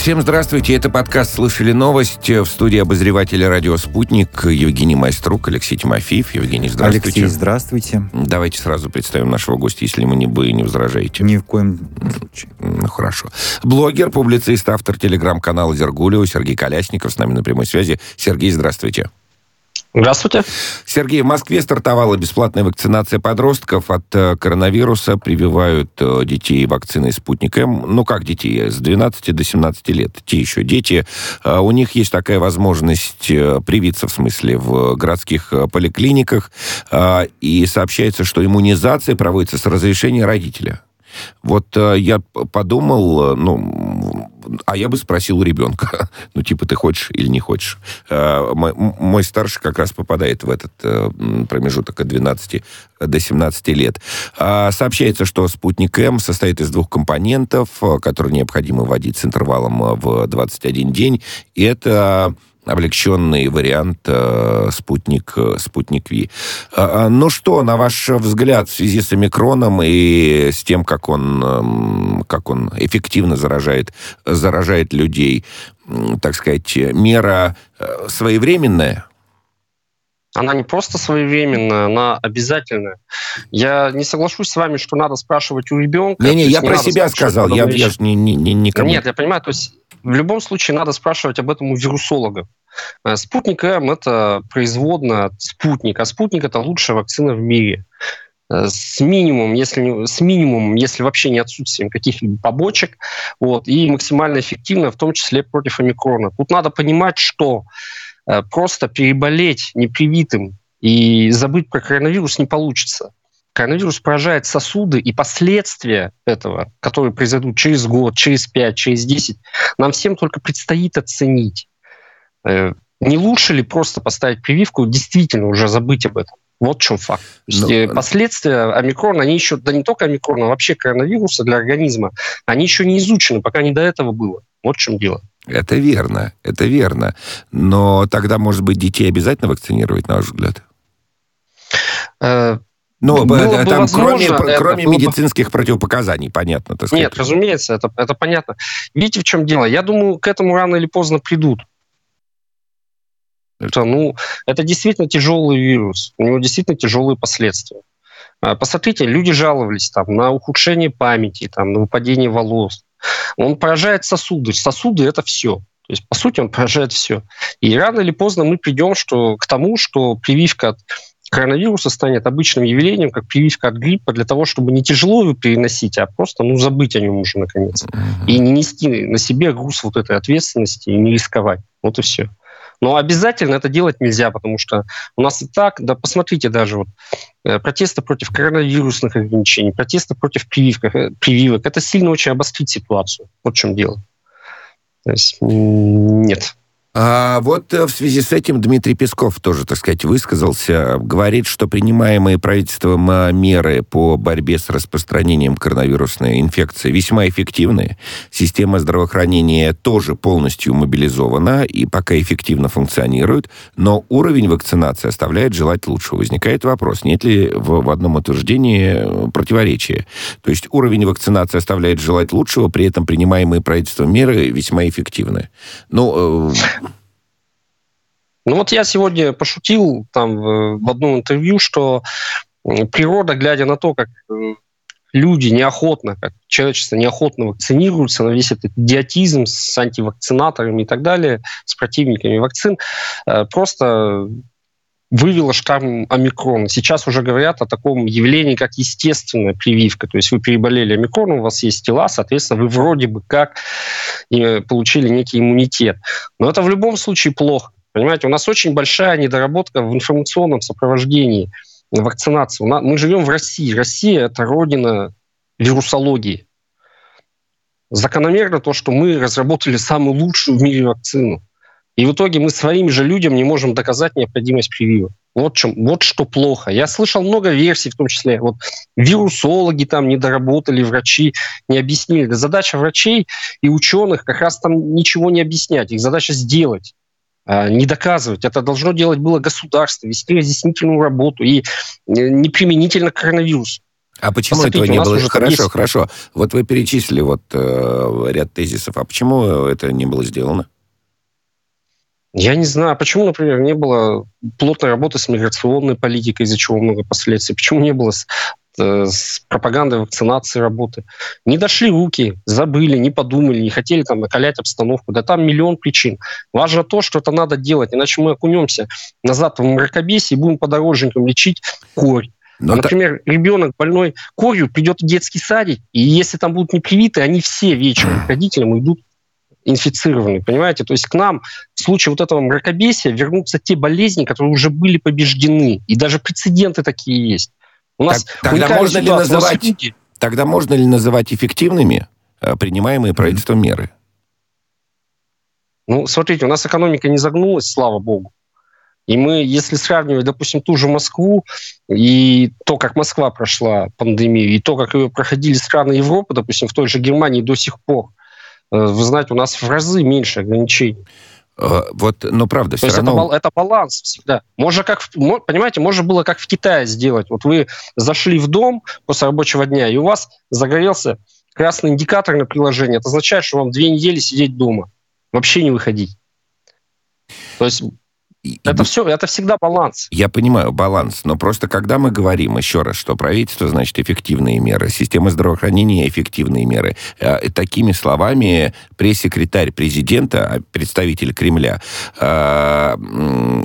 Всем здравствуйте, это подкаст «Слышали новость» в студии обозревателя «Радио Спутник» Евгений Майструк, Алексей Тимофеев. Евгений, здравствуйте. Алексей, здравствуйте. Давайте сразу представим нашего гостя, если мы не, вы не возражаете. Ни в коем случае. Ну, хорошо. Блогер, публицист, автор телеграм-канала «Зергулио» Сергей Колясников с нами на прямой связи. Сергей, здравствуйте. Здравствуйте. Сергей, в Москве стартовала бесплатная вакцинация подростков от э, коронавируса. Прививают э, детей вакциной «Спутник М». Ну, как детей? С 12 до 17 лет. Те еще дети. Э, у них есть такая возможность привиться, в смысле, в городских поликлиниках. И сообщается, что иммунизация проводится с разрешения родителя. Вот я подумал, ну, а я бы спросил у ребенка, ну, типа, ты хочешь или не хочешь. Э, мой, старший как раз попадает в этот э, промежуток от 12 до 17 лет. А, сообщается, что спутник М состоит из двух компонентов, э, которые необходимо вводить с интервалом в 21 день. И это облегченный вариант э, спутник, э, спутник Ви. Э, ну что, на ваш взгляд, в связи с омикроном и с тем, как он, э, как он эффективно заражает, заражает людей, так сказать, мера э, своевременная? Она не просто своевременная, она обязательная. Я не соглашусь с вами, что надо спрашивать у ребенка. Не-не, я не про себя сказал, я, я же не, не, не, никому. Нет, я понимаю, то есть в любом случае надо спрашивать об этом у вирусолога. Э, спутник М – это производная от спутника, а спутник – это лучшая вакцина в мире э, с минимумом, если, с минимумом, если вообще не отсутствием каких-либо побочек, вот, и максимально эффективно, в том числе против омикрона. Тут надо понимать, что э, просто переболеть непривитым и забыть про коронавирус не получится коронавирус поражает сосуды, и последствия этого, которые произойдут через год, через пять, через десять, нам всем только предстоит оценить. Э, не лучше ли просто поставить прививку, действительно уже забыть об этом? Вот в чем факт. Но... Ну, э, последствия омикрона, они еще, да не только омикрона, а вообще коронавируса для организма, они еще не изучены, пока не до этого было. Вот в чем дело. Это верно, это верно. Но тогда, может быть, детей обязательно вакцинировать, на ваш взгляд? Э, ну, было там, кроме, это, кроме медицинских бы... противопоказаний, понятно, так сказать. Нет, разумеется, это, это понятно. Видите, в чем дело? Я думаю, к этому рано или поздно придут. Это, ну, это действительно тяжелый вирус, у него действительно тяжелые последствия. А, посмотрите, люди жаловались там, на ухудшение памяти, там, на выпадение волос. Он поражает сосуды. Сосуды – это все. То есть, по сути, он поражает все. И рано или поздно мы придем что, к тому, что прививка от коронавируса станет обычным явлением, как прививка от гриппа, для того, чтобы не тяжело его переносить, а просто ну, забыть о нем уже наконец. И не нести на себе груз вот этой ответственности и не рисковать. Вот и все. Но обязательно это делать нельзя, потому что у нас и так, да посмотрите даже вот э, протесты против коронавирусных ограничений, протесты против прививок, э, прививок, это сильно очень обострит ситуацию. Вот в чем дело. То есть нет. А вот э, в связи с этим Дмитрий Песков тоже, так сказать, высказался. Говорит, что принимаемые правительством а, меры по борьбе с распространением коронавирусной инфекции весьма эффективны. Система здравоохранения тоже полностью мобилизована и пока эффективно функционирует, но уровень вакцинации оставляет желать лучшего. Возникает вопрос, нет ли в, в одном утверждении э, противоречия? То есть уровень вакцинации оставляет желать лучшего, при этом принимаемые правительством меры весьма эффективны. Ну, э, ну вот я сегодня пошутил там в одном интервью, что природа, глядя на то, как э, люди неохотно, как человечество неохотно вакцинируются, на весь этот идиотизм с антивакцинаторами и так далее, с противниками вакцин, э, просто вывела штамм омикрон. Сейчас уже говорят о таком явлении, как естественная прививка. То есть вы переболели омикроном, у вас есть тела, соответственно, вы вроде бы как э, получили некий иммунитет. Но это в любом случае плохо. Понимаете, у нас очень большая недоработка в информационном сопровождении вакцинации. Мы живем в России. Россия – это родина вирусологии. Закономерно то, что мы разработали самую лучшую в мире вакцину. И в итоге мы своим же людям не можем доказать необходимость прививок. Вот, чем, вот что плохо. Я слышал много версий, в том числе вот вирусологи там не доработали, врачи не объяснили. Задача врачей и ученых как раз там ничего не объяснять. Их задача сделать. А, не доказывать. Это должно делать было государство, вести разъяснительную работу и э, не применительно к коронавирусу. А почему Посмотрите, этого не было? Хорошо, есть... хорошо. Вот вы перечислили вот э, ряд тезисов. А почему это не было сделано? Я не знаю, почему, например, не было плотной работы с миграционной политикой, из-за чего много последствий. Почему не было с, э, с пропагандой вакцинации работы. Не дошли руки, забыли, не подумали, не хотели там накалять обстановку. Да там миллион причин. Важно то, что это надо делать, иначе мы окунемся назад в мракобесие и будем подорожникам лечить корь. Но Например, это... ребенок больной корью придет в детский садик, и если там будут не привиты, они все вечером к родителям идут инфицированы, понимаете? То есть к нам в случае вот этого мракобесия вернутся те болезни, которые уже были побеждены. И даже прецеденты такие есть. У нас так, тогда можно ли называть, люди... тогда можно ли называть эффективными э, принимаемые правительством mm-hmm. меры? Ну, смотрите, у нас экономика не загнулась, слава богу. И мы, если сравнивать, допустим, ту же Москву и то, как Москва прошла пандемию, и то, как ее проходили страны Европы, допустим, в той же Германии до сих пор, э, вы знаете, у нас в разы меньше ограничений. Э, вот, но правда, То все равно... Это, это баланс всегда. Можно как, понимаете, можно было как в Китае сделать. Вот вы зашли в дом после рабочего дня, и у вас загорелся красный индикатор на приложении. Это означает, что вам две недели сидеть дома, вообще не выходить. То есть это все, это всегда баланс. Я понимаю, баланс. Но просто когда мы говорим еще раз, что правительство, значит, эффективные меры, система здравоохранения эффективные меры, э, такими словами пресс-секретарь президента, а, представитель Кремля, э,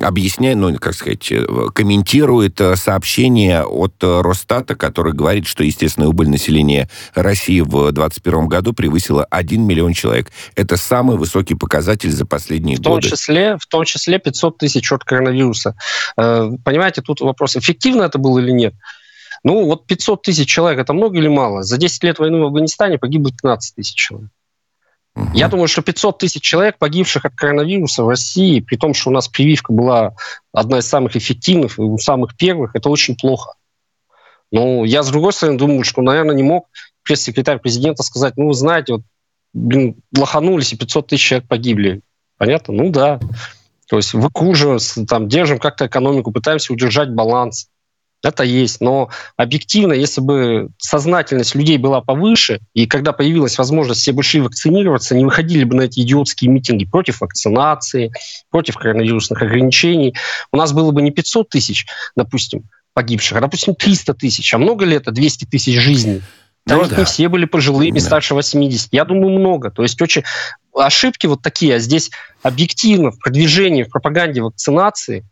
объясняет, ну, как сказать, э, комментирует сообщение от Росстата, который говорит, что естественная убыль населения России в 2021 году превысила 1 миллион человек. Это самый высокий показатель за последние в том годы. Числе, в том числе 500 тысяч от коронавируса. Э, понимаете, тут вопрос, эффективно это было или нет. Ну, вот 500 тысяч человек, это много или мало? За 10 лет войны в Афганистане погибло 15 тысяч человек. Угу. Я думаю, что 500 тысяч человек, погибших от коронавируса в России, при том, что у нас прививка была одна из самых эффективных, у самых первых, это очень плохо. Но я, с другой стороны, думаю, что, наверное, не мог пресс-секретарь президента сказать, ну, вы знаете, вот, блин, лоханулись, и 500 тысяч человек погибли. Понятно? Ну да. То есть выкруживаем, там, держим как-то экономику, пытаемся удержать баланс. Это есть. Но объективно, если бы сознательность людей была повыше, и когда появилась возможность все большие вакцинироваться, не выходили бы на эти идиотские митинги против вакцинации, против коронавирусных ограничений, у нас было бы не 500 тысяч, допустим, погибших, а, допустим, 300 тысяч. А много ли это 200 тысяч жизней? Да, ну, да. не все были пожилыми, да. старше 80. Я думаю, много. То есть очень ошибки вот такие, а здесь объективно в продвижении, в пропаганде вакцинации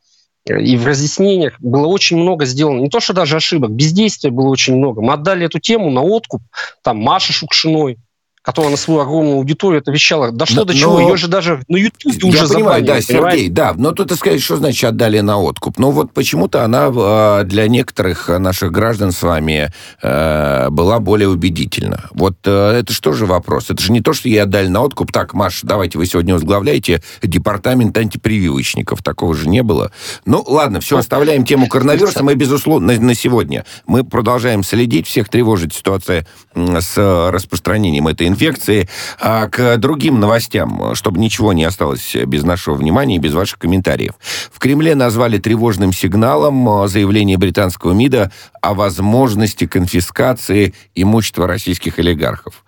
э, и в разъяснениях было очень много сделано. Не то, что даже ошибок, бездействия было очень много. Мы отдали эту тему на откуп там Маше Шукшиной, которая на свою огромную аудиторию это вещала. Что но, до чего, ее же даже на Ютубе уже понимаю, забанили, да, Сергей, да, но тут, так сказать, что значит отдали на откуп? Ну вот почему-то она э, для некоторых наших граждан с вами э, была более убедительна. Вот э, это что же вопрос? Это же не то, что ей отдали на откуп. Так, Маш, давайте вы сегодня возглавляете департамент антипрививочников. Такого же не было. Ну, ладно, все, оставляем тему коронавируса. Мы, безусловно, на, на сегодня. Мы продолжаем следить, всех тревожит ситуация с распространением этой инфекции. А к другим новостям, чтобы ничего не осталось без нашего внимания и без ваших комментариев. В Кремле назвали тревожным сигналом заявление британского МИДа о возможности конфискации имущества российских олигархов.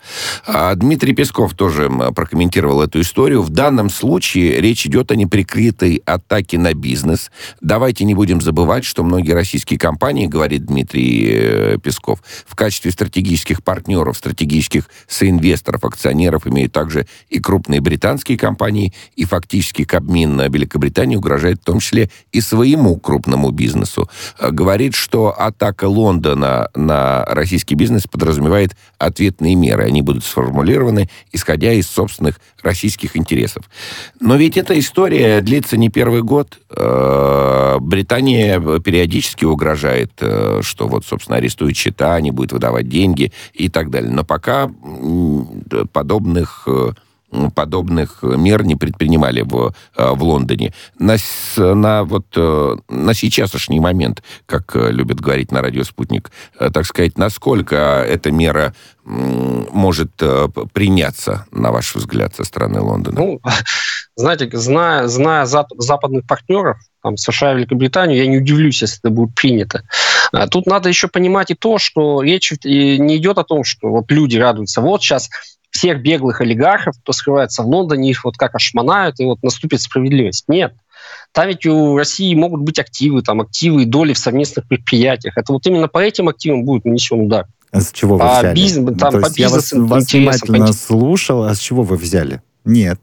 А Дмитрий Песков тоже прокомментировал эту историю. В данном случае речь идет о неприкрытой атаке на бизнес. Давайте не будем забывать, что многие российские компании, говорит Дмитрий э, Песков, в качестве стратегических партнеров, стратегических соинвесторов инвесторов, акционеров имеют также и крупные британские компании, и фактически Кабмин на Великобритании угрожает в том числе и своему крупному бизнесу. Э, говорит, что атака Лондона на российский бизнес подразумевает ответные меры. Они будут сформулированы, исходя из собственных российских интересов. Но ведь эта история длится не первый год. Э, Британия периодически угрожает, э, что вот, собственно, арестует счета, не будет выдавать деньги и так далее. Но пока подобных э, подобных мер не предпринимали в, э, в Лондоне. На, на, вот, э, на сейчасшний момент, как любят говорить на радио «Спутник», так сказать, насколько эта мера может приняться, на ваш взгляд, со стороны Лондона? Ну, знаете, зная, зная западных партнеров, там, США и Великобританию, я не удивлюсь, если это будет принято. А тут надо еще понимать и то, что речь не идет о том, что вот люди радуются. Вот сейчас всех беглых олигархов, кто скрывается в Лондоне, их вот как ошмонают, и вот наступит справедливость. Нет. Там ведь у России могут быть активы, там активы и доли в совместных предприятиях. Это вот именно по этим активам будет нанесен удар. А с чего вы По взяли? бизнес- Ну, там, то по есть я вас, бизнес вас внимательно по- слушал, а с чего вы взяли? Нет.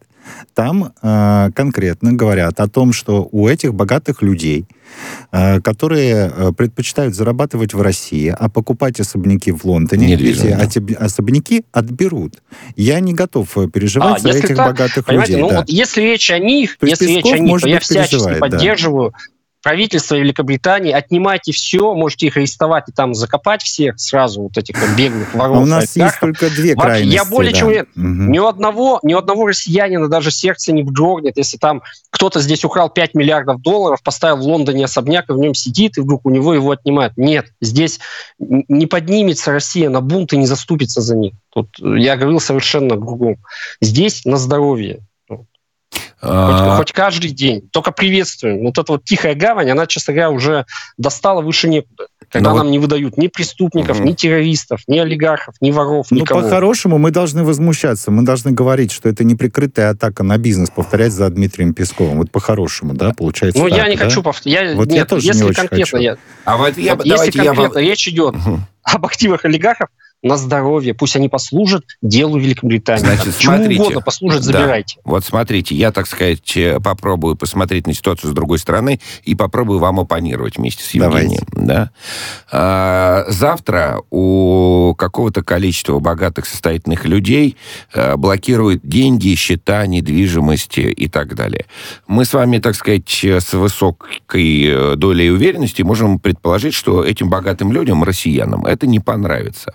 Там э, конкретно говорят о том, что у этих богатых людей, э, которые э, предпочитают зарабатывать в России, а покупать особняки в Лондоне, Недвижимость, эти да. особняки отберут. Я не готов э, переживать А, за этих так, богатых людей. ну да. вот если речь о них, То если Песков, речь о них, то я всячески да. поддерживаю правительство Великобритании, отнимайте все, можете их арестовать и там закопать всех сразу, вот этих вот беглых воров. А у нас есть только две Вообще, крайности. я более да. чем уверен, Мгм. Ни у одного, ни одного россиянина даже сердце не вдрогнет, если там кто-то здесь украл 5 миллиардов долларов, поставил в Лондоне особняк, и в нем сидит, и вдруг у него его отнимают. Нет, здесь не поднимется Россия на бунт и не заступится за них. Тут э, я говорил совершенно другом. Здесь на здоровье. Хоть, А, хоть каждый день. Только приветствуем. Вот эта вот тихая гавань, она, честно говоря, уже достала выше некуда. Когда Ну вот- нам не выдают ни преступников, Мгм. ни террористов, ни олигархов, ни воров, Ну, никого. по-хорошему, мы должны возмущаться. Мы должны говорить, что это неприкрытая атака на бизнес, повторять за Дмитрием Песковым. Вот по-хорошему, да, получается Ну, я так, не да? хочу повторять. Вот я Нет, тоже не если очень конкретно, хочу. я, а вот я, вот если давайте я конкретно речь идет Мгм. об активах олигархов, на здоровье. Пусть они послужат делу Великобритании. Значит, Чему смотрите. угодно послужат, Да. забирайте. Вот смотрите, я, так сказать, э, попробую посмотреть на ситуацию с другой стороны и попробую вам оппонировать вместе с Давайте. Евгением. Да? А, завтра у какого-то количества богатых состоятельных людей э, блокируют деньги, счета, недвижимость и так далее. Мы с вами, так сказать, э, с высокой долей уверенности можем предположить, что этим богатым людям, россиянам, это не понравится.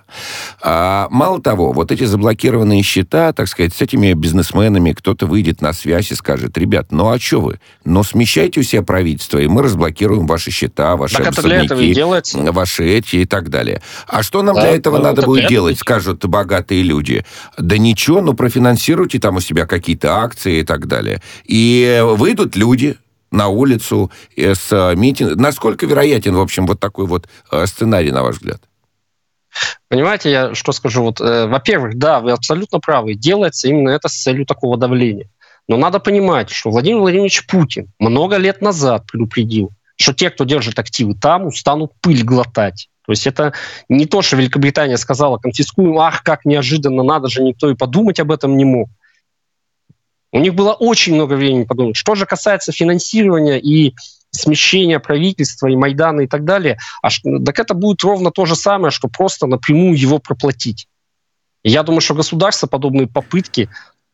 А, мало того, вот эти заблокированные счета, так сказать, с этими бизнесменами кто-то выйдет на связь и скажет, ребят, ну а что вы? Ну смещайте у себя правительство, и мы разблокируем ваши счета, ваши Так это для этого и особняки, делается. ваши эти и так далее. А что нам Да, для этого ну, надо будет для делать, скажут богатые люди? Да ничего, ну профинансируйте там у себя какие-то акции и так далее. И выйдут люди на улицу э, с э, митингом. Насколько вероятен, в общем, вот такой вот э, сценарий, на ваш взгляд? Понимаете, я что скажу? Вот, э, во-первых, да, вы абсолютно правы. Делается именно это с целью такого давления. Но надо понимать, что Владимир Владимирович Путин много лет назад предупредил, что те, кто держит активы там, устанут пыль глотать. То есть это не то, что Великобритания сказала, конфискуем, ах, как неожиданно, надо же, никто и подумать об этом не мог. У них было очень много времени подумать. Что же касается финансирования и смещения правительства и Майдана и так далее, а так это будет ровно то же самое, что просто напрямую его проплатить. И я думаю, что государство подобные попытки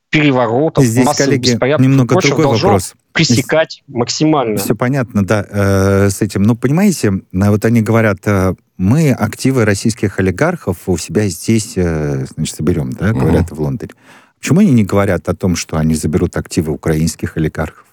переворотов, Здесь, массовых коллеги, беспорядков и немного прочего другой вопрос. пресекать максимально. Все понятно, да, э, с этим. Но понимаете, э, вот они говорят, э, мы активы российских олигархов у себя здесь, э, значит, соберем, да, говорят в Лондоне. Почему они не говорят о том, что они заберут активы украинских олигархов?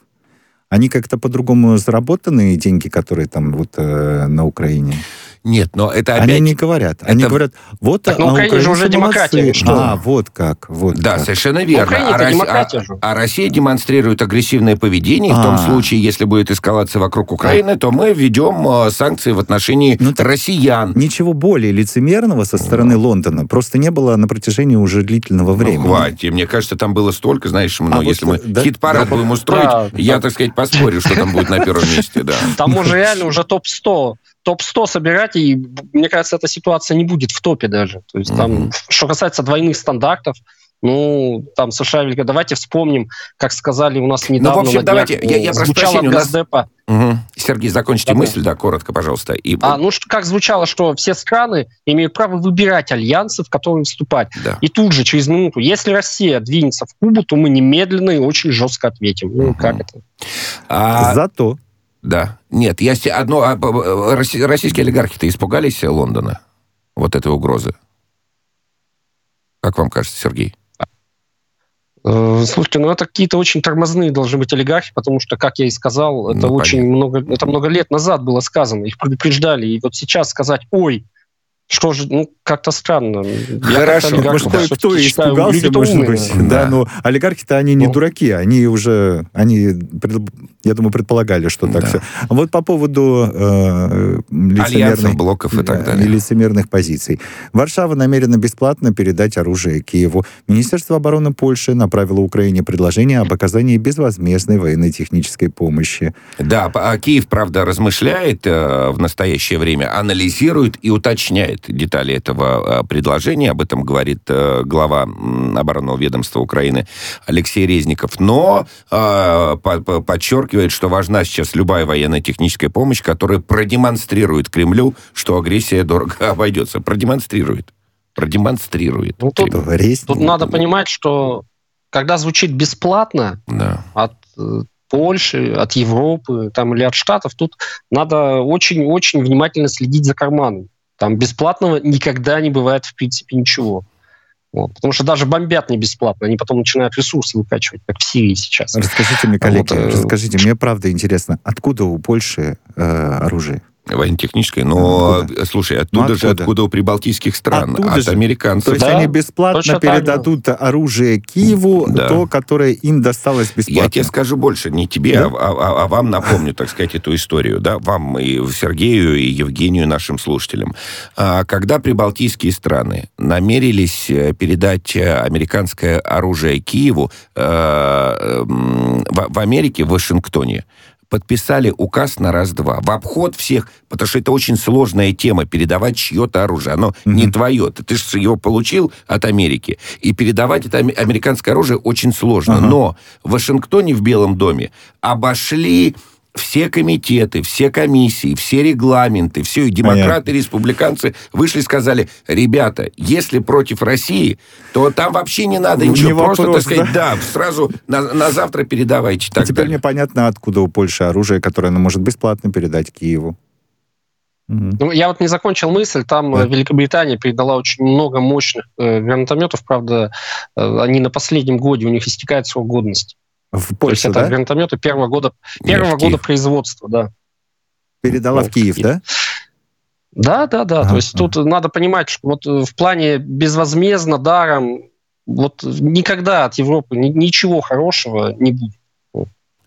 Они как-то по-другому заработанные деньги, которые там вот э, на Украине. Нет, но это Они опять... не говорят. Они это- говорят, вот Так на а Украине же уже демократия, что? А, вот как, вот Да, как. совершенно верно. А, Рос- а- а Россия демонстрирует агрессивное поведение. И в том А. случае, если будет эскалация вокруг Украины, то мы введем э, санкции в отношении Ну, россиян. Ничего более лицемерного со стороны Лондона просто не было на протяжении уже длительного времени. Ну, хватит. Мне кажется, там было столько, знаешь, ну, А вот, если мы да, хит-парад да, будем устроить, да, я, да. так сказать, поспорю, что там будет на первом месте, да. Там можно реально уже топ-100 топ-100 собирать, и мне кажется, эта ситуация не будет в топе даже. То есть там, Мгм. что касается двойных стандартов, ну, там США, Великая, давайте вспомним, как сказали у нас недавно Ну, общем, на днях, давайте, я- я прошу звучало прощения, у нас- Газдепа, Мгм. Сергей, закончите Да-да. мысль, да, коротко, пожалуйста. И... а, ну, что- как звучало, что все страны имеют право выбирать альянсы, в которые вступать. Да. И тут же, через минуту, если Россия двинется в Кубу, то мы немедленно и очень жестко ответим. Ну, Мгм. как это? А, Зато Да. Нет, я одно... а, Российские олигархи-то испугались Лондона? Вот этой угрозы? Как вам кажется, Сергей? Э, Слушайте, ну это какие-то очень тормозные должны быть олигархи, потому что, как я и сказал, это Ну, очень понятно. много, это много лет назад было сказано, их предупреждали, и вот сейчас сказать, ой, Что же, ну, как-то странно. Хорошо. Я может, кое-кто и испугался, может умные, быть. Да. да, но олигархи-то они не ну. дураки, они уже, они, я думаю, предполагали, что так да. все. Вот по поводу э, лицемерных, блоков и так далее. лицемерных позиций. Варшава намерена бесплатно передать оружие Киеву. Министерство обороны Польши направило Украине предложение об оказании безвозмездной военно-технической помощи. Да, а Киев, правда, размышляет э, в настоящее время, анализирует и уточняет знает детали этого а, предложения, об этом говорит э, глава оборонного ведомства Украины Алексей Резников, но э, подчеркивает, что важна сейчас любая военно-техническая помощь, которая продемонстрирует Кремлю, что агрессия дорого обойдется. Продемонстрирует. Продемонстрирует. Ну, тут, тут надо понимать, что когда звучит бесплатно да. от э, Польши, от Европы там, или от Штатов, тут надо очень-очень внимательно следить за карманом. Там бесплатного никогда не бывает, в принципе, ничего. Вот. Потому что даже бомбят не бесплатно, они потом начинают ресурсы выкачивать, как в Сирии сейчас. Расскажите мне, коллеги, вот, э, расскажите, мне правда интересно, откуда у Польши э, оружие? Военно-технической, но, откуда? слушай, оттуда, ну, откуда? же, откуда у прибалтийских стран, оттуда от же. американцев. То есть да? они бесплатно Точно передадут так, оружие Киеву, да. то, которое им досталось бесплатно. Я тебе скажу больше, не тебе, да? а, а, а вам напомню, так сказать, эту историю, да, вам и Сергею, и Евгению, нашим слушателям. А, когда прибалтийские страны намерились э, передать э, американское оружие Киеву э, эм, в Америке, в Вашингтоне, подписали указ на раз-два. В обход всех, потому что это очень сложная тема, передавать чье-то оружие. Оно mm-hmm. не твое. Ты, ты же его получил от Америки. И передавать это американское оружие очень сложно. Uh-huh. Но в Вашингтоне, в Белом доме, обошли все комитеты, все комиссии, все регламенты, все и демократы, Понятно. и республиканцы вышли и сказали, ребята, если против России, то там вообще не надо ну, ничего, не просто, вопрос, так сказать, да, да сразу на, на завтра передавайте. Так теперь далее. мне понятно, откуда у Польши оружие, которое она может бесплатно передать Киеву. Ну, я вот не закончил мысль. Там да. Великобритания передала очень много мощных э, гранатометов. Правда, э, они на последнем годе, у них истекает срок годности. В Польшу, То есть да? это гранатометы первого года, первого года производства, да. Передала в Киев, да? Да, да, да. Ага. То есть тут надо понимать, что вот в плане безвозмездно, даром, вот никогда от Европы ничего хорошего не будет.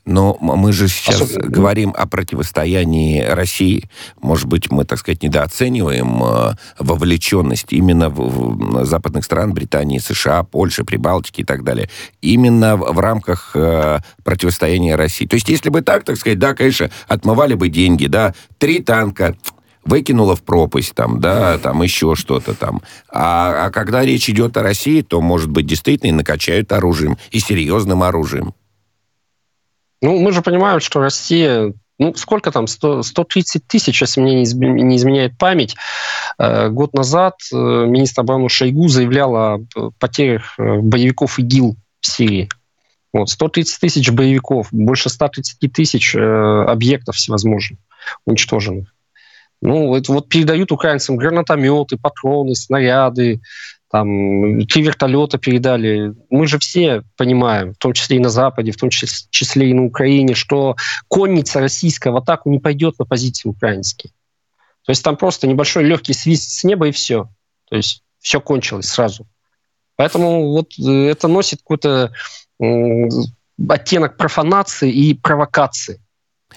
Но мы же сейчас Особенно... говорим о противостоянии России. Может быть, мы, так сказать, недооцениваем э, вовлеченность именно в, западных стран, Британии, США, Польши, Прибалтики и так далее, именно в, в рамках э, противостояния России. То есть, если бы так, так сказать, да, конечно, отмывали бы деньги, да, три танка, выкинула в пропасть, там, да, там еще что-то там. А, а когда речь идет о России, то, может быть, действительно и накачают оружием, и серьезным оружием. Ну, мы же понимаем, что Россия ну, сколько там, 100, 130 тысяч, если мне не изменяет память. Э, год назад э, министр обороны Шойгу заявлял о потерях э, боевиков ИГИЛ в Сирии. Вот, 130 тысяч боевиков, больше 130 тысяч объектов всевозможных уничтоженных. Ну, это вот передают украинцам гранатометы, патроны, снаряды, там три вертолета передали. Мы же все понимаем, в том числе и на Западе, в том числе и на Украине, что конница российская в атаку не пойдет на позиции украинские. То есть там просто небольшой легкий свист с неба и все. То есть все кончилось сразу. Поэтому вот э, это носит какой-то оттенок профанации и провокации.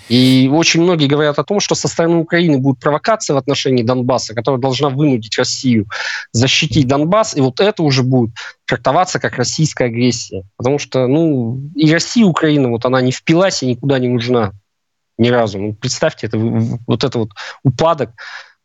И очень многие говорят о том, что со стороны Украины будет провокация в отношении Донбасса, которая должна вынудить Россию защитить Донбасс, и вот это уже будет трактоваться как российская агрессия. Потому что, ну, и Россия, и Украина, вот она не впилась и никуда не нужна ни разу. Ну, представьте, это, вот это вот упадок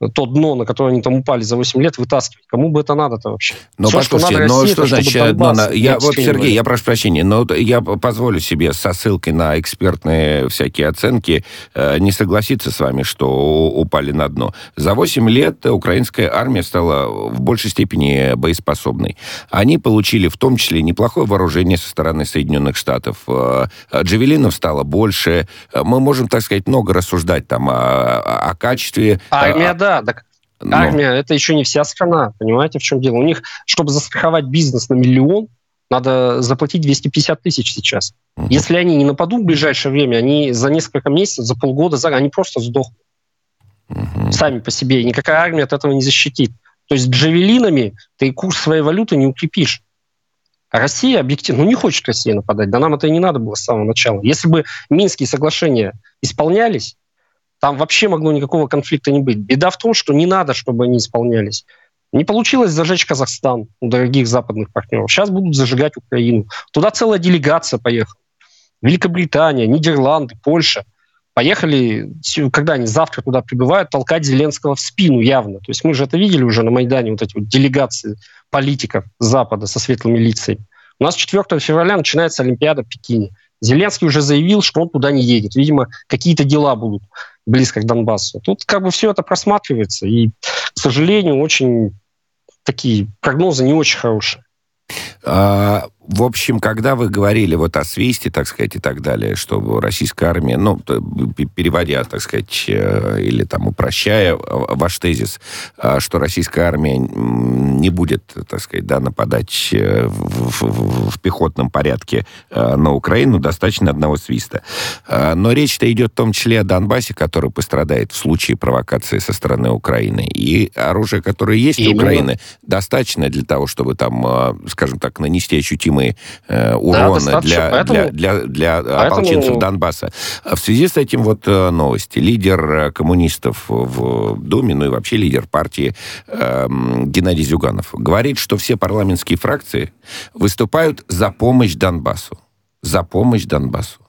то дно, на которое они там упали за 8 лет, вытаскивать. Кому бы это надо-то вообще? Но Все, послушайте, что но что значит, но, на, я, вот, Сергей, я прошу прощения, но я позволю себе со ссылкой на экспертные всякие оценки э, не согласиться с вами, что упали на дно. За 8 лет украинская армия стала в большей степени боеспособной. Они получили в том числе неплохое вооружение со стороны Соединенных Штатов. Э, джавелинов стало больше. Мы можем, так сказать, много рассуждать там о, о качестве. Армия, да, да, так но... армия это еще не вся страна, понимаете, в чем дело? У них, чтобы застраховать бизнес на миллион, надо заплатить 250 тысяч сейчас. Угу. Если они не нападут в ближайшее время, они за несколько месяцев, за полгода, за... они просто сдохнут. Угу. Сами по себе. И никакая армия от этого не защитит. То есть джавелинами ты курс своей валюты не укрепишь. А Россия объективно, ну не хочет Россия нападать, да нам это и не надо было с самого начала. Если бы Минские соглашения исполнялись, там вообще могло никакого конфликта не быть. Беда в том, что не надо, чтобы они исполнялись. Не получилось зажечь Казахстан у дорогих западных партнеров. Сейчас будут зажигать Украину. Туда целая делегация поехала. Великобритания, Нидерланды, Польша. Поехали, когда они завтра туда прибывают, толкать Зеленского в спину явно. То есть мы же это видели уже на Майдане, вот эти вот делегации политиков Запада со светлыми лицами. У нас 4 февраля начинается Олимпиада в Пекине. Зеленский уже заявил, что он туда не едет. Видимо, какие-то дела будут близко к Донбассу. Тут как бы все это просматривается, и, к сожалению, очень такие прогнозы не очень хорошие. А, в общем, когда вы говорили вот о свисте, так сказать, и так далее, что российская армия, ну, переводя, так сказать, э, или там упрощая ваш тезис, а, что российская армия не будет, так сказать, да, нападать э, в, в, в пехотном порядке э, на Украину, достаточно одного свиста. Но речь-то идет в том числе о Донбассе, который пострадает в случае провокации со стороны Украины. И оружие, которое есть Именно. у Украины, достаточно для того, чтобы там, скажем так, нанести ощутимый ощутимый э, урон да, для, поэтому, для, для, для поэтому... ополченцев Донбасса. В связи с этим вот э, новости. Лидер э, коммунистов в Думе, ну и вообще лидер партии э, Геннадий Зюганов говорит, что все парламентские фракции выступают за помощь Донбассу. За помощь Донбассу.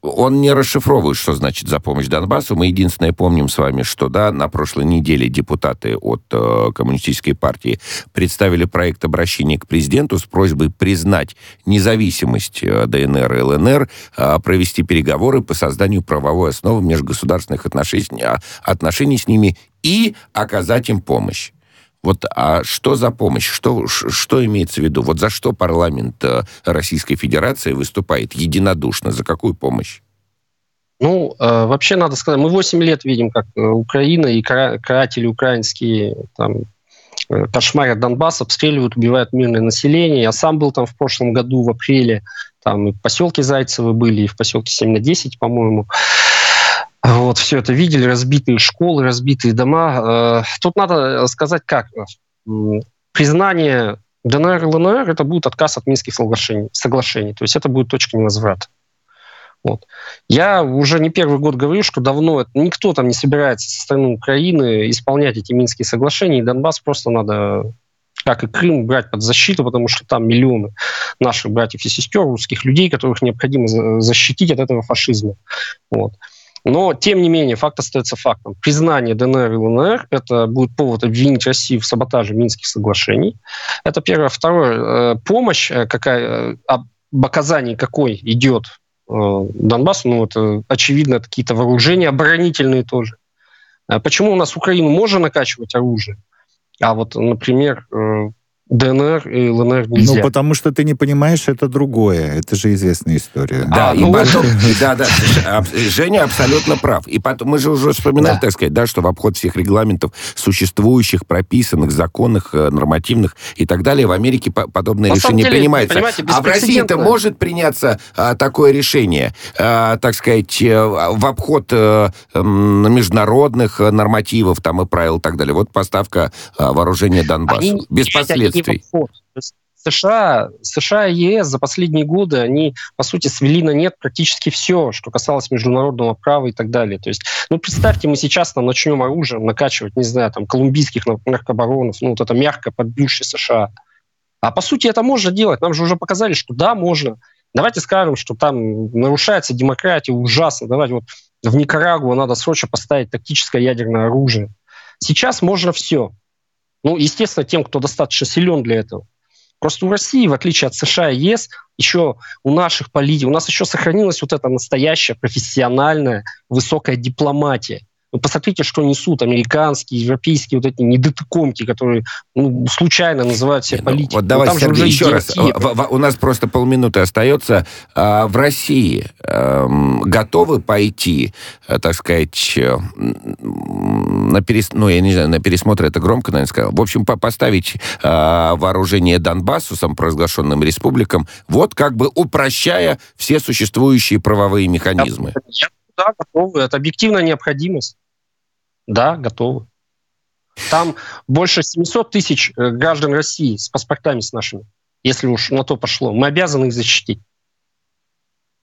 Он не расшифровывает, что значит за помощь Донбассу. Мы единственное помним с вами, что да, на прошлой неделе депутаты от э, Коммунистической партии представили проект обращения к президенту с просьбой признать независимость э, ДНР и ЛНР, э, провести переговоры по созданию правовой основы межгосударственных отношений, а, отношений с ними и оказать им помощь. Вот а что за помощь? Что, что имеется в виду? Вот за что парламент э, Российской Федерации выступает единодушно? За какую помощь? Ну, э, вообще надо сказать, мы 8 лет видим, как э, Украина и каратели украинские там, кошмарят Донбасс, обстреливают, убивают мирное население. Я сам был там в прошлом году, в апреле, там и в поселке Зайцевы были, и в поселке 7 на 10, по-моему. Вот, все это видели, разбитые школы, разбитые дома. Э, тут надо сказать как. Признание ДНР и ЛНР – это будет отказ от Минских соглашений, соглашений. То есть это будет точка невозврата. Вот. Я уже не первый год говорю, что давно никто там не собирается со стороны Украины исполнять эти Минские соглашения, и Донбасс просто надо, как и Крым, брать под защиту, потому что там миллионы наших братьев и сестер, русских людей, которых необходимо защитить от этого фашизма. Вот. Но, тем не менее, факт остается фактом. Признание ДНР и ЛНР – это будет повод обвинить Россию в саботаже Минских соглашений. Это первое. Второе. Э, помощь, э, какая, э, об оказании какой идет Донбассу, ну, это, очевидно, какие-то вооружения оборонительные тоже. Почему у нас Украину можно накачивать оружие, а вот, например, ДНР и ЛНР нельзя. Ну, потому что ты не понимаешь, это другое. Это же известная история. Да, а, и ну, потом, да, да, Женя абсолютно прав. И потом, мы же уже вспоминали, да. так сказать, да, что в обход всех регламентов, существующих, прописанных, законных, э, нормативных и так далее, в Америке подобное На решение деле, принимается. А в России-то может приняться а, такое решение, а, так сказать, э, в обход а, международных нормативов там и правил и так далее. Вот поставка а, вооружения Донбассу. Они, без последствий действий. США, США и ЕС за последние годы, они, по сути, свели на нет практически все, что касалось международного права и так далее. То есть, ну, представьте, мы сейчас там начнем оружием накачивать, не знаю, там, колумбийских наркобаронов, ну, вот это мягко подбившие США. А по сути это можно делать. Нам же уже показали, что да, можно. Давайте скажем, что там нарушается демократия ужасно. Давайте вот в Никарагуа надо срочно поставить тактическое ядерное оружие. Сейчас можно все. Ну, естественно, тем, кто достаточно силен для этого. Просто у России, в отличие от США и ЕС, еще у наших политиков, у нас еще сохранилась вот эта настоящая профессиональная высокая дипломатия. Вы посмотрите, что несут американские, европейские вот эти недотыкомки, которые ну, случайно называют себя политиками. Вот давайте, Сергей, еще раз. У нас просто полминуты остается. А, в России эм, готовы пойти, э, так сказать, э, на перес... ну, я не знаю, на пересмотр это громко, наверное, сказал. В общем, поставить а, вооружение Донбассу, самопровозглашенным республикам, вот как бы упрощая все существующие правовые механизмы. Да, готовы. Это объективная необходимость. Да, готовы. Там больше 700 тысяч э, граждан России с паспортами с нашими, если уж на то пошло. Мы обязаны их защитить.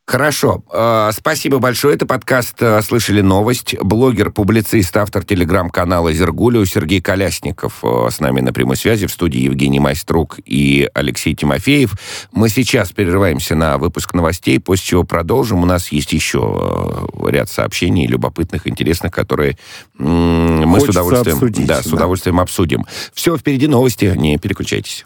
Хорошо. Э, спасибо большое. Это подкаст э, «Слышали новость». Блогер, публицист, автор телеграм-канала «Зергулио» Сергей Колясников э, с нами на прямой связи. В студии Евгений Майструк и Алексей Тимофеев. Мы сейчас перерываемся на выпуск новостей, после чего продолжим. У нас есть еще ряд сообщений любопытных, интересных, которые мы с удовольствием, обсудить, да, с удовольствием да. обсудим. Все, впереди новости. Не переключайтесь.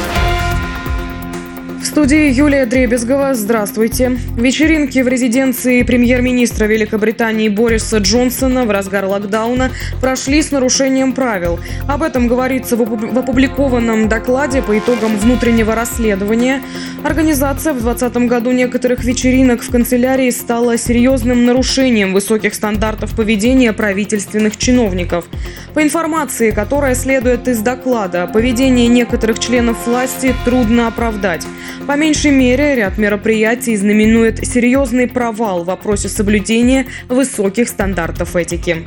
студии Юлия Дребезгова. Здравствуйте. Вечеринки в резиденции премьер-министра Великобритании Бориса Джонсона в разгар локдауна прошли с нарушением правил. Об этом говорится в опубликованном докладе по итогам внутреннего расследования. Организация в 2020 году некоторых вечеринок в канцелярии стала серьезным нарушением высоких стандартов поведения правительственных чиновников. По информации, которая следует из доклада, поведение некоторых членов власти трудно оправдать. По меньшей мере, ряд мероприятий знаменует серьезный провал в вопросе соблюдения высоких стандартов этики.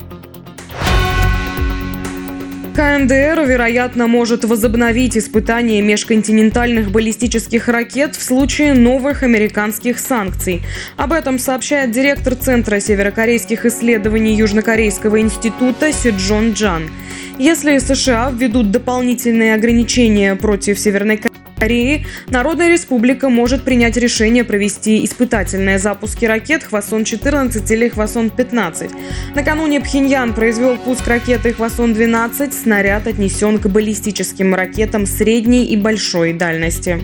КНДР, вероятно, может возобновить испытания межконтинентальных баллистических ракет в случае новых американских санкций. Об этом сообщает директор Центра северокорейских исследований Южнокорейского института Сиджон Джан. Если США введут дополнительные ограничения против Северной Кореи, Кореи, Народная Республика может принять решение провести испытательные запуски ракет «Хвасон-14» или «Хвасон-15». Накануне Пхеньян произвел пуск ракеты «Хвасон-12». Снаряд отнесен к баллистическим ракетам средней и большой дальности.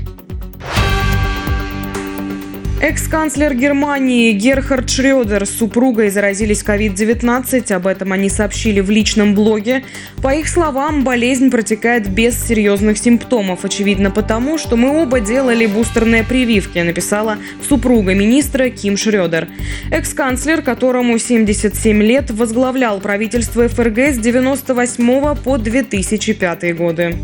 Экс-канцлер Германии Герхард Шрёдер с супругой заразились COVID-19. Об этом они сообщили в личном блоге. По их словам, болезнь протекает без серьезных симптомов. Очевидно потому, что мы оба делали бустерные прививки, написала супруга министра Ким Шрёдер. Экс-канцлер, которому 77 лет, возглавлял правительство ФРГ с 98 по 2005 годы.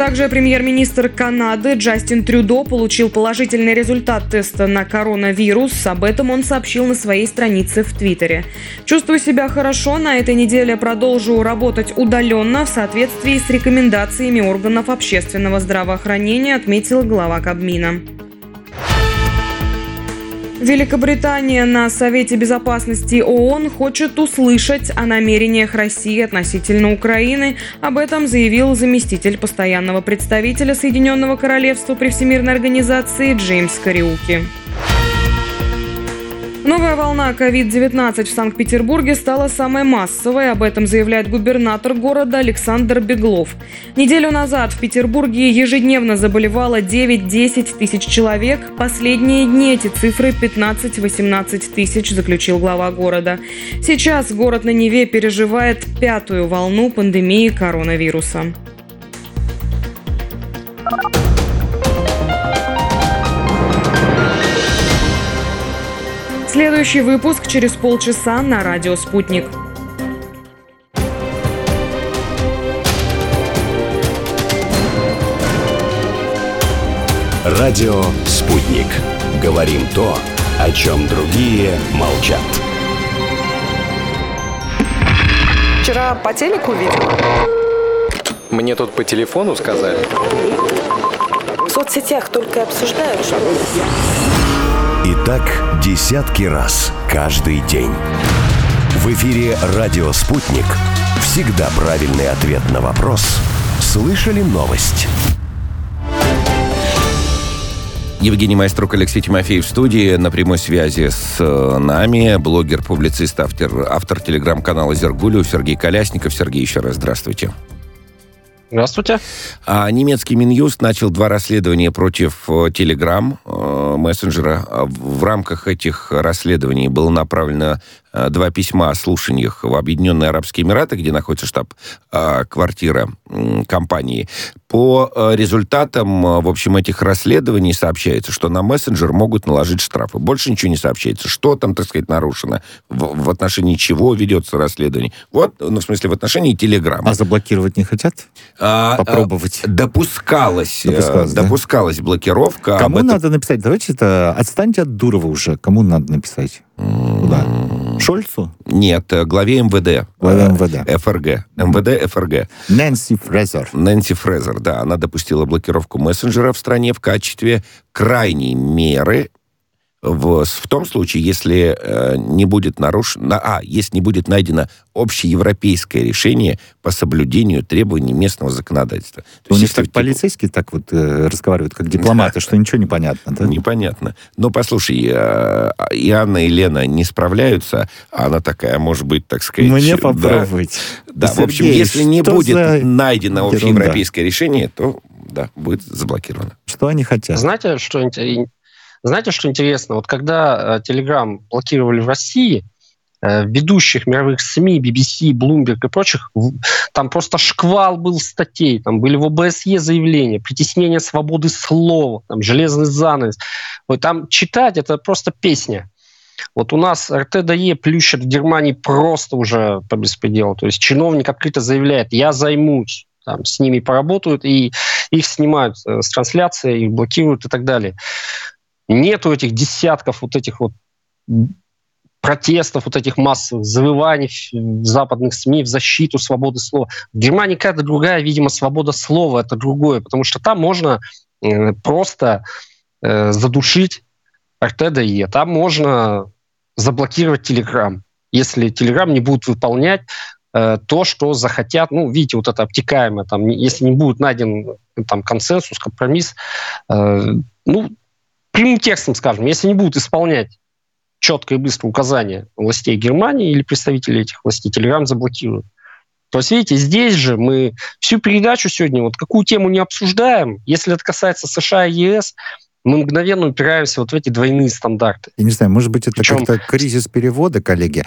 Также премьер-министр Канады Джастин Трюдо получил положительный результат теста на коронавирус. Об этом он сообщил на своей странице в Твиттере. «Чувствую себя хорошо. На этой неделе продолжу работать удаленно в соответствии с рекомендациями органов общественного здравоохранения», отметил глава Кабмина. Великобритания на Совете Безопасности ООН хочет услышать о намерениях России относительно Украины. Об этом заявил заместитель постоянного представителя Соединенного Королевства при Всемирной организации Джеймс Кариуки. Новая волна COVID-19 в Санкт-Петербурге стала самой массовой. Об этом заявляет губернатор города Александр Беглов. Неделю назад в Петербурге ежедневно заболевало 9-10 тысяч человек. Последние дни эти цифры 15-18 тысяч, заключил глава города. Сейчас город на Неве переживает пятую волну пандемии коронавируса. Следующий выпуск через полчаса на радио «Спутник». Радио «Спутник». Говорим то, о чем другие молчат. Вчера по телеку видела. Мне тут по телефону сказали. В соцсетях только обсуждают, что... Так десятки раз каждый день. В эфире «Радио Спутник». Всегда правильный ответ на вопрос. Слышали новость? Евгений Майструк, Алексей Тимофеев в студии. На прямой связи с э, нами блогер, публицист, автор, автор телеграм-канала «Зергулю» Сергей Колясников. Сергей, еще раз здравствуйте. Здравствуйте. А немецкий Минюст начал два расследования против Telegram э, э, мессенджера. А в рамках этих расследований было направлено э, два письма о слушаниях в Объединенные Арабские Эмираты, где находится штаб-квартира м, компании. По э, результатам, э, в общем, этих расследований сообщается, что на мессенджер могут наложить штрафы. Больше ничего не сообщается. Что там, так сказать, нарушено? В, в отношении чего ведется расследование? Вот, ну, в смысле, в отношении Телеграма. А заблокировать не хотят? А, Попробовать. а, допускалась, э, Допускалось, да? допускалась блокировка. Кому этом- надо написать? Давайте это... Отстаньте от Дурова уже. Кому надо написать? Куда? Шольцу? Нет, э, главе МВД. Главе Э, МВД. ФРГ. МВД, ФРГ. Нэнси Фрезер. Нэнси Фрезер, да, она допустила блокировку мессенджера в стране в качестве крайней меры в, в том случае, если э, не будет нарушено, а, если не будет найдено общеевропейское решение по соблюдению требований местного законодательства. То У есть, них так типа- полицейские так вот э, разговаривают, как дипломаты, что ничего не понятно, да? Непонятно. Но послушай, э, и Анна, и Лена не справляются, а она такая, может быть, так сказать... Мне да, попробовать. Да, в общем, Сергей, если не будет за найдено общеевропейское решение, то да, будет заблокировано. Что они хотят? Знаете, что, знаете, что интересно? Вот когда э, Telegram блокировали в России, э, ведущих мировых СМИ, BBC, Bloomberg и прочих, там просто шквал был статей, там были в ОБСЕ заявления, притеснение свободы слова, там железный занавес. Вот там читать это просто песня. Вот у нас РТДЕ плющат в Германии просто уже по беспределу. То есть чиновник открыто заявляет, я займусь. Там, с ними поработают, и их снимают э, с трансляции, их блокируют и так далее. Нету этих десятков вот этих вот протестов, вот этих массовых завываний в западных СМИ в защиту свободы слова. В Германии какая-то другая, видимо, свобода слова, это другое, потому что там можно э, просто э, задушить РТДЕ, там можно заблокировать Телеграм, если Телеграм не будет выполнять э, то, что захотят, ну, видите, вот это обтекаемое, там, если не будет найден э, там консенсус, компромисс, э, ну, прямым текстом скажем, если не будут исполнять четко и быстро указания властей Германии или представителей этих властей, Телеграм заблокируют. То есть, видите, здесь же мы всю передачу сегодня, вот какую тему не обсуждаем, если это касается США и ЕС, мы мгновенно упираемся вот в эти двойные стандарты. Я не знаю, может быть, это Причем- как-то кризис перевода, коллеги.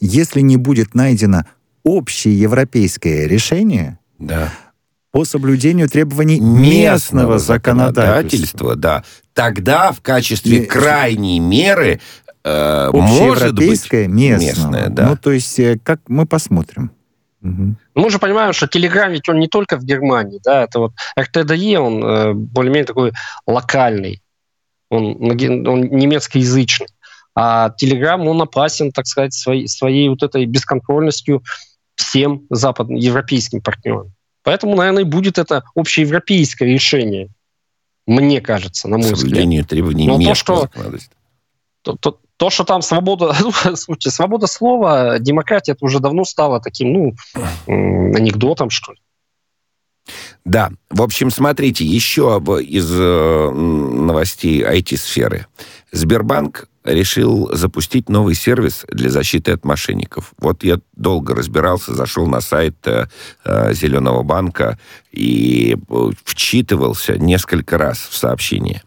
Если не будет найдено общее европейское решение Да. По соблюдению требований местного законодательства, законодательства, да, тогда в качестве Не- крайней меры э, может быть общеевропейское местное. местное, да. Ну, то есть, э, как мы посмотрим. Мгм. Мы же понимаем, что Телеграм ведь он не только в Германии, да, это вот РТДЕ, он э, более-менее такой локальный, он, он немецкоязычный. А Телеграм, он опасен, так сказать, своей, своей вот этой бесконтрольностью всем западноевропейским партнерам. Поэтому, наверное, и будет это общеевропейское решение, мне кажется, на мой взгляд. требований Но то, что- то, то- то, что там свобода, слушайте, свобода слова, демократия, это уже давно стало таким, ну, анекдотом, что ли. Да, в общем, смотрите, еще из э, новостей IT-сферы. Сбербанк решил запустить новый сервис для защиты от мошенников. Вот я долго разбирался, зашел на сайт э, э, Зеленого банка и э, вчитывался несколько раз в сообщение.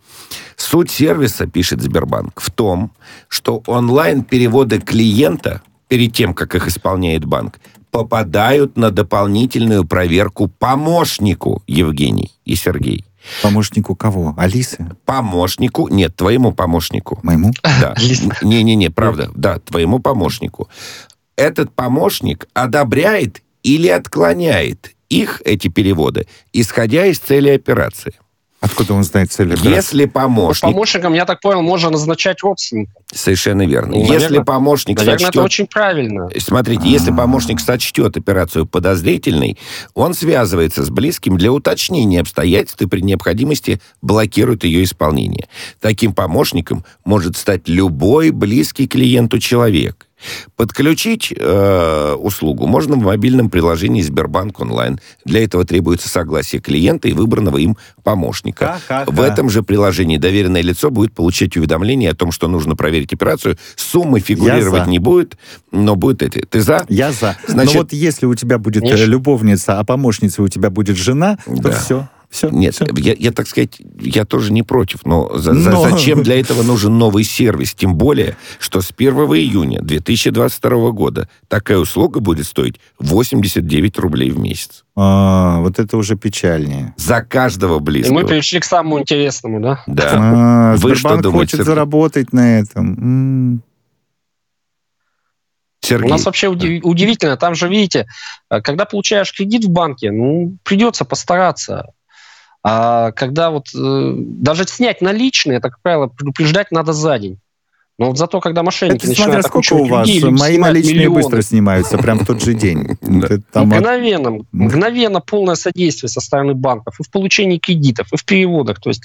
Суть сервиса, пишет Сбербанк, в том, что онлайн-переводы клиента перед тем, как их исполняет банк, попадают на дополнительную проверку помощнику, Евгений и Сергей. Помощнику кого? Алисы? Помощнику, нет, твоему помощнику. Моему? Да. Не-не-не, правда, да, твоему помощнику. Этот помощник одобряет или отклоняет их, эти переводы, исходя из цели операции. Откуда он знает цель операции? Если помощник... Помощником, я так понял, можно назначать родственника. Совершенно верно. Ну, Если наверное- помощник Наверное, сочтет... это очень правильно. Смотрите, если помощник сочтет операцию подозрительной, он связывается с близким для уточнения обстоятельств и при необходимости блокирует ее исполнение. Таким помощником может стать любой близкий клиенту человек. Подключить э, услугу можно в мобильном приложении Сбербанк онлайн. Для этого требуется согласие клиента и выбранного им помощника. Ха-ха-ха. В этом же приложении доверенное лицо будет получать уведомление о том, что нужно проверить операцию. Суммы фигурировать не будет, но будет эти. Ты за? Я за. Значит- Но вот если у тебя будет э, Конечно. любовница, а помощницей у тебя будет жена, то Да. все. Все. Нет, все. Я, я, так сказать, я тоже не против, но, за- Но- зачем для этого нужен новый сервис? Тем более, что с 1 июня 2022 года такая услуга будет стоить 89 рублей в месяц. А, вот это уже печальнее. За каждого И близкого. мы пришли к самому интересному, да? Да. А, Вы что Сбербанк думаете, хочет Сергей? заработать на этом. М. У Сергей, нас вообще уди- удивительно, там же, видите, когда получаешь кредит в банке, ну, придется постараться. А когда вот э, даже снять наличные, это, как правило, предупреждать надо за день. Но вот зато, когда мошенники Это смотря начинают сколько у вас. людей, Мои наличные миллионы. быстро снимаются, прям в тот же день. От- Мгновенно, мгновенно полное содействие со стороны банков и в получении кредитов, и в переводах. То есть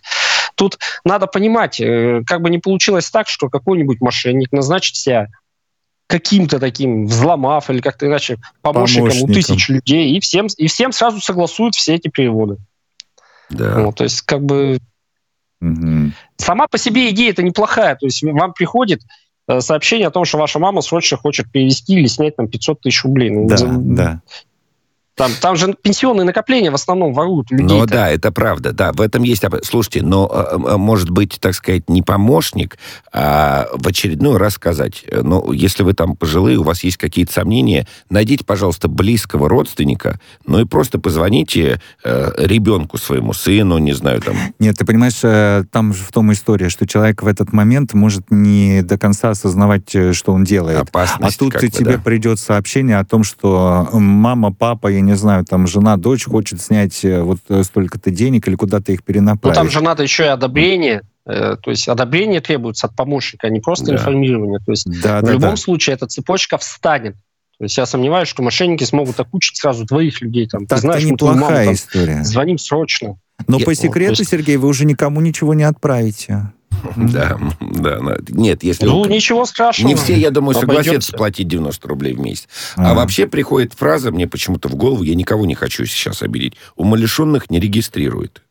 тут надо понимать, э, как бы не получилось так, что какой-нибудь мошенник назначит себя каким-то таким взломав или как-то иначе помощником, Помощником. у тысяч людей, и всем, и всем сразу согласуют все эти переводы. Да. Вот, то есть как бы Мгм. сама по себе идея это неплохая. То есть вам приходит э, сообщение о том, что ваша мама срочно хочет перевести или снять там 500 тысяч рублей. Ну, Да, за- да. Там, там же пенсионные накопления в основном воруют людей. Ну да, это правда, да, в этом есть... Слушайте, но э, э, может быть, так сказать, не помощник, а в очередной раз сказать, ну, если вы там пожилые, у вас есть какие-то сомнения, найдите, пожалуйста, близкого родственника, ну и просто позвоните э, ребенку своему, сыну, не знаю, там, Нет, ты понимаешь, э, там же в том история, что человек в этот момент может не до конца осознавать, что он делает. А опасность. тут и бы, тебе да. придет сообщение о том, что мама, папа, я не знаю, там жена, дочь хочет снять э, вот э, столько-то денег или куда-то их Ну, перенаправить. там же надо еще и одобрение. э, То есть одобрение требуется от помощника, а не просто Да. информирование. То есть да, в да, любом да. случае эта цепочка встанет. То есть я сомневаюсь, что мошенники смогут окучить сразу двоих людей. Там, ты Так-то знаешь, твою маму неплохая там история. звоним срочно. Но Я- по ну, секрету, то есть- Сергей, вы уже никому ничего не отправите. Да, да. Нет, если... Ну, ничего страшного. Не все, я думаю, согласятся платить 90 рублей в месяц. А вообще приходит фраза мне почему-то в голову, я никого не хочу сейчас обидеть, умалишенных не регистрирует.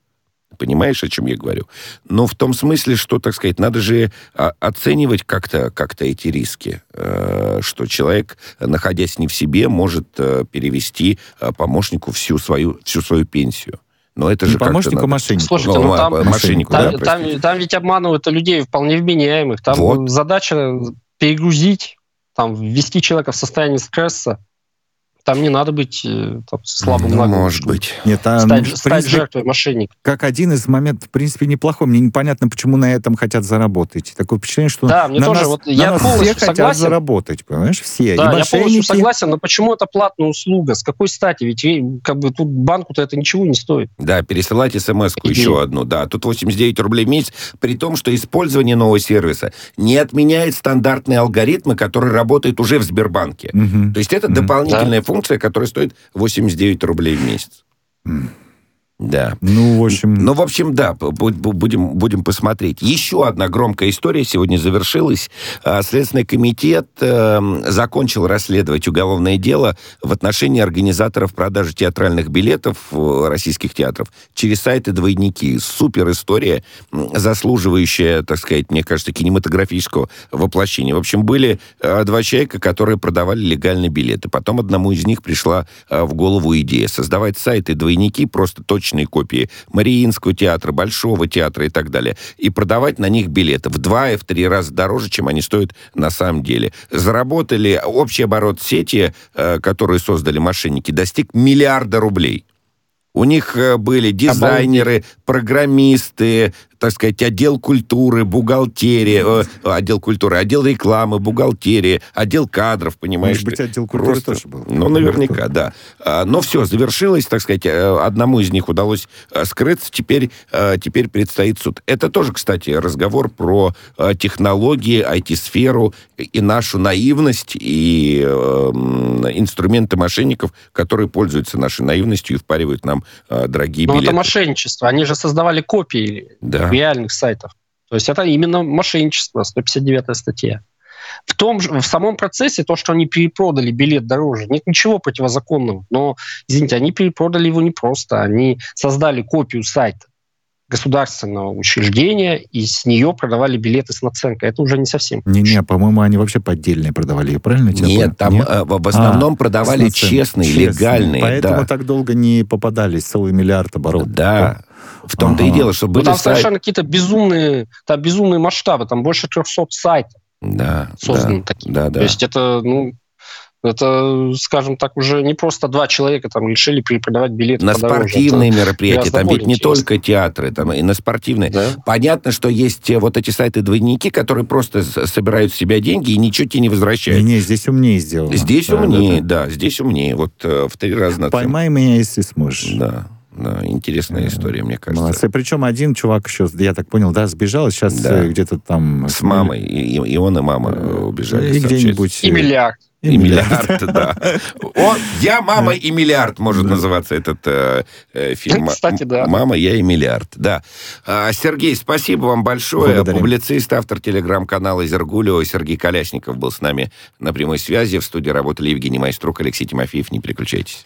Понимаешь, о чем я говорю? Но в том смысле, что, так сказать, надо же а, оценивать как-то как эти риски, э, что человек, находясь не в себе, может э, перевести э, помощнику всю свою, всю свою пенсию. Но это же помощнику, мошеннику. Слушайте, Ну, ну а, там, мошеннику, там, да, там- там ведь обманывают людей вполне вменяемых. Там Вот. задача перегрузить, там, ввести человека в состояние стресса. Там не надо быть э, там, слабым Ну, наглым, может быть. Нет, а, Стать, в стать принципе, жертвой мошенника. как один из моментов, в принципе, неплохой. Мне непонятно, почему на этом хотят заработать. Такое впечатление, что Да, мне на тоже нас, вот на я нас все полностью хотят согласен. заработать, понимаешь? Все. Да, и я полностью согласен, но почему это платная услуга? С какой стати? Ведь э, как бы тут банку-то это ничего не стоит. Да, пересылать смс-ку Идея. еще одну, да. Тут 89 рублей в месяц, при том, что использование нового сервиса не отменяет стандартные алгоритмы, которые работают уже в Сбербанке. Мгм. То есть это Мгм. дополнительная функция, которая стоит 89 рублей в месяц. Да. Ну, в общем... Ну, в общем, да, бу- бу- будем, будем посмотреть. Еще одна громкая история сегодня завершилась. А, Следственный комитет эм, закончил расследовать уголовное дело в отношении организаторов продажи театральных билетов э, российских театров через сайты «Двойники». Супер история, заслуживающая, так сказать, мне кажется, кинематографического воплощения. В общем, были э, два человека, которые продавали легальные билеты. Потом одному из них пришла э, в голову идея создавать сайты «Двойники», просто точные копии Мариинского театра, Большого театра и так далее, и продавать на них билеты в два и в три раза дороже, чем они стоят на самом деле. Заработали общий оборот сети, э, которую создали мошенники, достиг миллиарда рублей. У них э, были дизайнеры, программисты, так сказать, отдел культуры, бухгалтерия, э, отдел культуры, отдел рекламы, бухгалтерия, отдел кадров, понимаешь? Может быть, отдел культуры Просто- тоже был. Ну, наверняка, да. А, Но все, завершилось, так сказать, э, одному из них удалось э, скрыться, теперь, э, теперь предстоит суд. Это тоже, кстати, разговор про технологии, IT-сферу и нашу наивность, и э, м, инструменты мошенников, которые пользуются нашей наивностью и впаривают нам э, дорогие Но билеты. это мошенничество. Они же создавали копии Да. Реальных сайтов. То есть это именно мошенничество, 159 статья. В, том же, в самом процессе то, что они перепродали билет дороже, нет ничего противозаконного. Но, извините, они перепродали его не просто. Они создали копию сайта. Государственного учреждения, и с нее продавали билеты с наценкой. Это уже не совсем. Не-не, по-моему, они вообще поддельные продавали, правильно тебя Нет, там Нет? Э, в основном а, продавали честные, честные, легальные. Поэтому да. так долго не попадались целый миллиард оборотов. Да. В том-то ага. и дело, что были... Ну, там сайт... совершенно какие-то безумные, там безумные масштабы, там больше 300 сайтов да, созданы да, такие. Да, да. То есть это, ну, это, скажем так, уже не просто два человека там решили перепродавать билеты. На спортивные это мероприятия, там ведь не только театры, там и на спортивные. Да? Понятно, что есть вот эти сайты-двойники, которые просто собирают с себя деньги и ничего тебе не возвращают. Не, не, здесь умнее сделано. Здесь да, умнее, да, да. да, здесь умнее. Вот э, в три раза. Поймай меня, если сможешь. Да. Да, интересная история, мне кажется. Молодцы. Причем один чувак еще, я так понял, да, сбежал, сейчас да. Э, где-то там... С мамой. И, и он, и мама убежали. И где-нибудь... И миллиард. И, и миллиард, да. О, я, мама и миллиард, может называться этот э, э, фильм. Кстати, да. Мама, я и миллиард, да. А, Сергей, спасибо вам большое. Благодарим. Публицист, автор телеграм-канала Зергулио Сергей Колясников был с нами на прямой связи. В студии работали Евгений Майструк, Алексей Тимофеев. Не переключайтесь.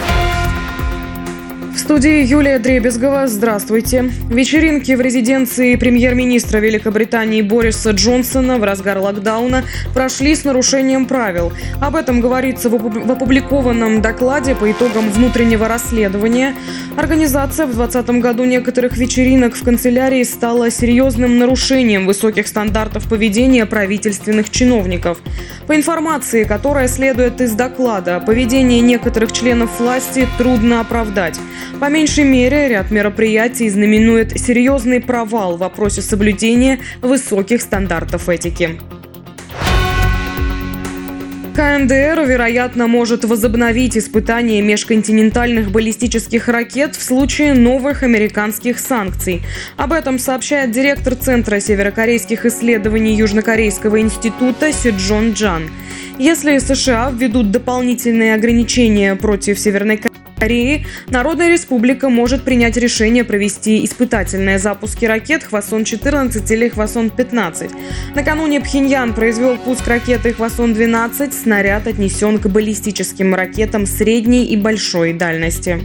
студии Юлия Дребезгова. Здравствуйте. Вечеринки в резиденции премьер-министра Великобритании Бориса Джонсона в разгар локдауна прошли с нарушением правил. Об этом говорится в опубликованном докладе по итогам внутреннего расследования. Организация в 2020 году некоторых вечеринок в канцелярии стала серьезным нарушением высоких стандартов поведения правительственных чиновников. По информации, которая следует из доклада, поведение некоторых членов власти трудно оправдать. По меньшей мере, ряд мероприятий знаменует серьезный провал в вопросе соблюдения высоких стандартов этики. КНДР, вероятно, может возобновить испытания межконтинентальных баллистических ракет в случае новых американских санкций. Об этом сообщает директор Центра северокорейских исследований Южнокорейского института Сиджон Джан. Если США введут дополнительные ограничения против Северной Кореи, Кореи Народная Республика может принять решение провести испытательные запуски ракет «Хвасон-14» или «Хвасон-15». Накануне Пхеньян произвел пуск ракеты «Хвасон-12». Снаряд отнесен к баллистическим ракетам средней и большой дальности.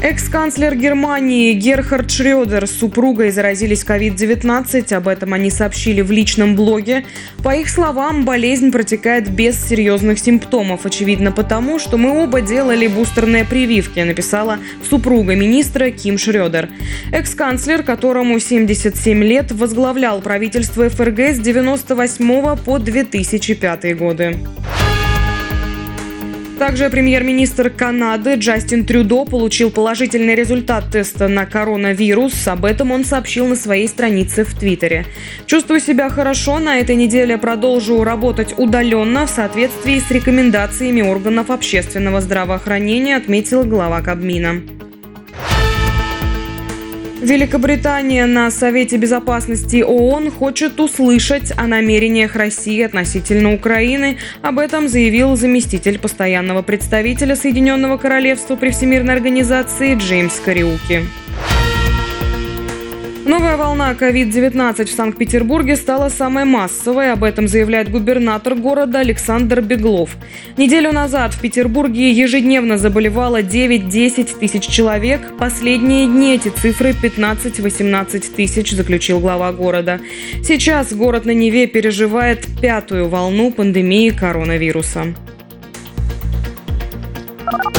Экс-канцлер Германии Герхард Шрёдер с супругой заразились COVID-19. Об этом они сообщили в личном блоге. По их словам, болезнь протекает без серьезных симптомов. Очевидно потому, что мы оба делали бустерные прививки, написала супруга министра Ким Шрёдер. Экс-канцлер, которому 77 лет, возглавлял правительство ФРГ с 98 по 2005 годы. Также премьер-министр Канады Джастин Трюдо получил положительный результат теста на коронавирус. Об этом он сообщил на своей странице в Твиттере. Чувствую себя хорошо. На этой неделе продолжу работать удаленно в соответствии с рекомендациями органов общественного здравоохранения, отметил глава Кабмина. Великобритания на Совете Безопасности ООН хочет услышать о намерениях России относительно Украины. Об этом заявил заместитель постоянного представителя Соединенного Королевства при Всемирной организации Джеймс Кариуки. Новая волна COVID-19 в Санкт-Петербурге стала самой массовой. Об этом заявляет губернатор города Александр Беглов. Неделю назад в Петербурге ежедневно заболевало 9-10 тысяч человек. Последние дни эти цифры 15-18 тысяч, заключил глава города. Сейчас город на Неве переживает пятую волну пандемии коронавируса.